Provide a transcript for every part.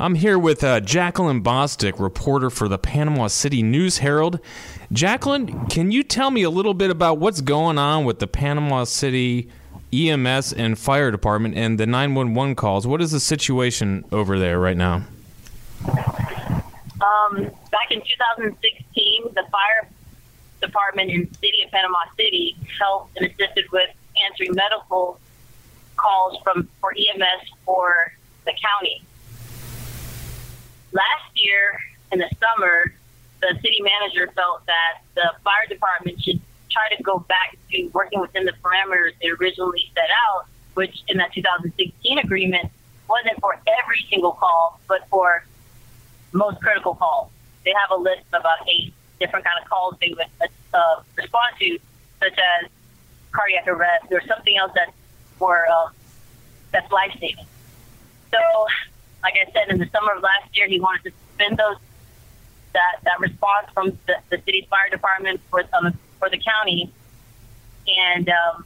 I'm here with uh, Jacqueline Bostick, reporter for the Panama City News Herald. Jacqueline, can you tell me a little bit about what's going on with the Panama City EMS and fire department and the 911 calls? What is the situation over there right now? Um, back in 2016, the fire department in the city of Panama City helped and assisted with answering medical calls from for EMS for the county. Last year in the summer, the city manager felt that the fire department should try to go back to working within the parameters they originally set out, which in that 2016 agreement wasn't for every single call, but for most critical calls. They have a list of about eight different kind of calls they would uh, respond to, such as cardiac arrest or something else that's uh, that's life saving. So, like I said, in the summer of last year, he wanted to suspend those that that response from the, the city's fire department for um, for the county, and um,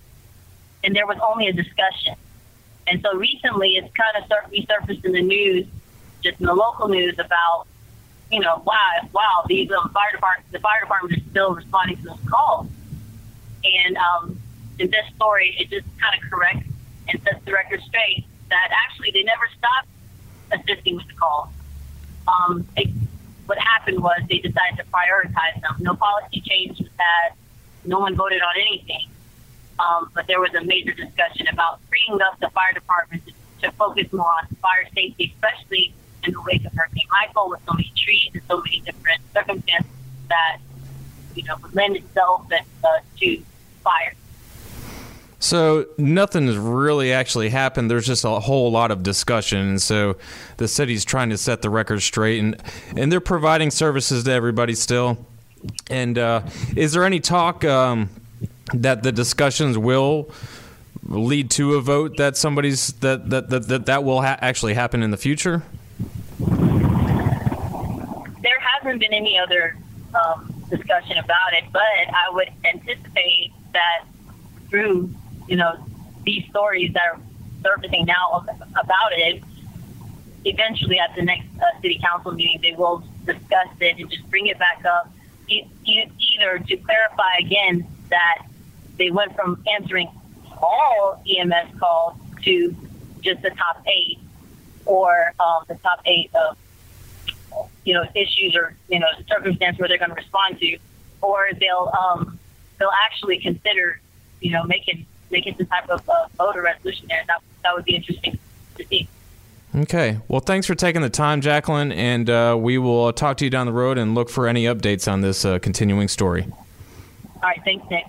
and there was only a discussion. And so recently, it's kind of resurfaced in the news, just in the local news, about you know, wow, wow, these um, fire department, the fire department is still responding to those calls. And um, in this story, it just kind of corrects and sets the record straight that actually they never stopped assisting with the calls. Um, it, what happened was they decided to prioritize them. No policy change was had. No one voted on anything. Um, but there was a major discussion about freeing up the fire department to, to focus more on fire safety, especially in the wake of Hurricane Michael with so many trees and so many different circumstances that, you know, would lend itself uh, to fire. So nothing has really actually happened. There's just a whole lot of discussion, and so the city's trying to set the record straight, and and they're providing services to everybody still. And uh, is there any talk um, that the discussions will lead to a vote that somebody's that that that that, that will ha- actually happen in the future? There hasn't been any other um, discussion about it, but I would anticipate that through you know these stories that are surfacing now about it, eventually at the next uh, city council meeting, they will discuss it and just bring it back up, either to clarify again that they went from answering all EMS calls to just the top eight, or um, the top eight of you know issues or you know circumstance where they're going to respond to, or they'll um, they'll actually consider you know making making some type of uh, voter resolution there. That that would be interesting to see. Okay. Well, thanks for taking the time, Jacqueline, and uh, we will talk to you down the road and look for any updates on this uh, continuing story. All right. Thanks, Nick.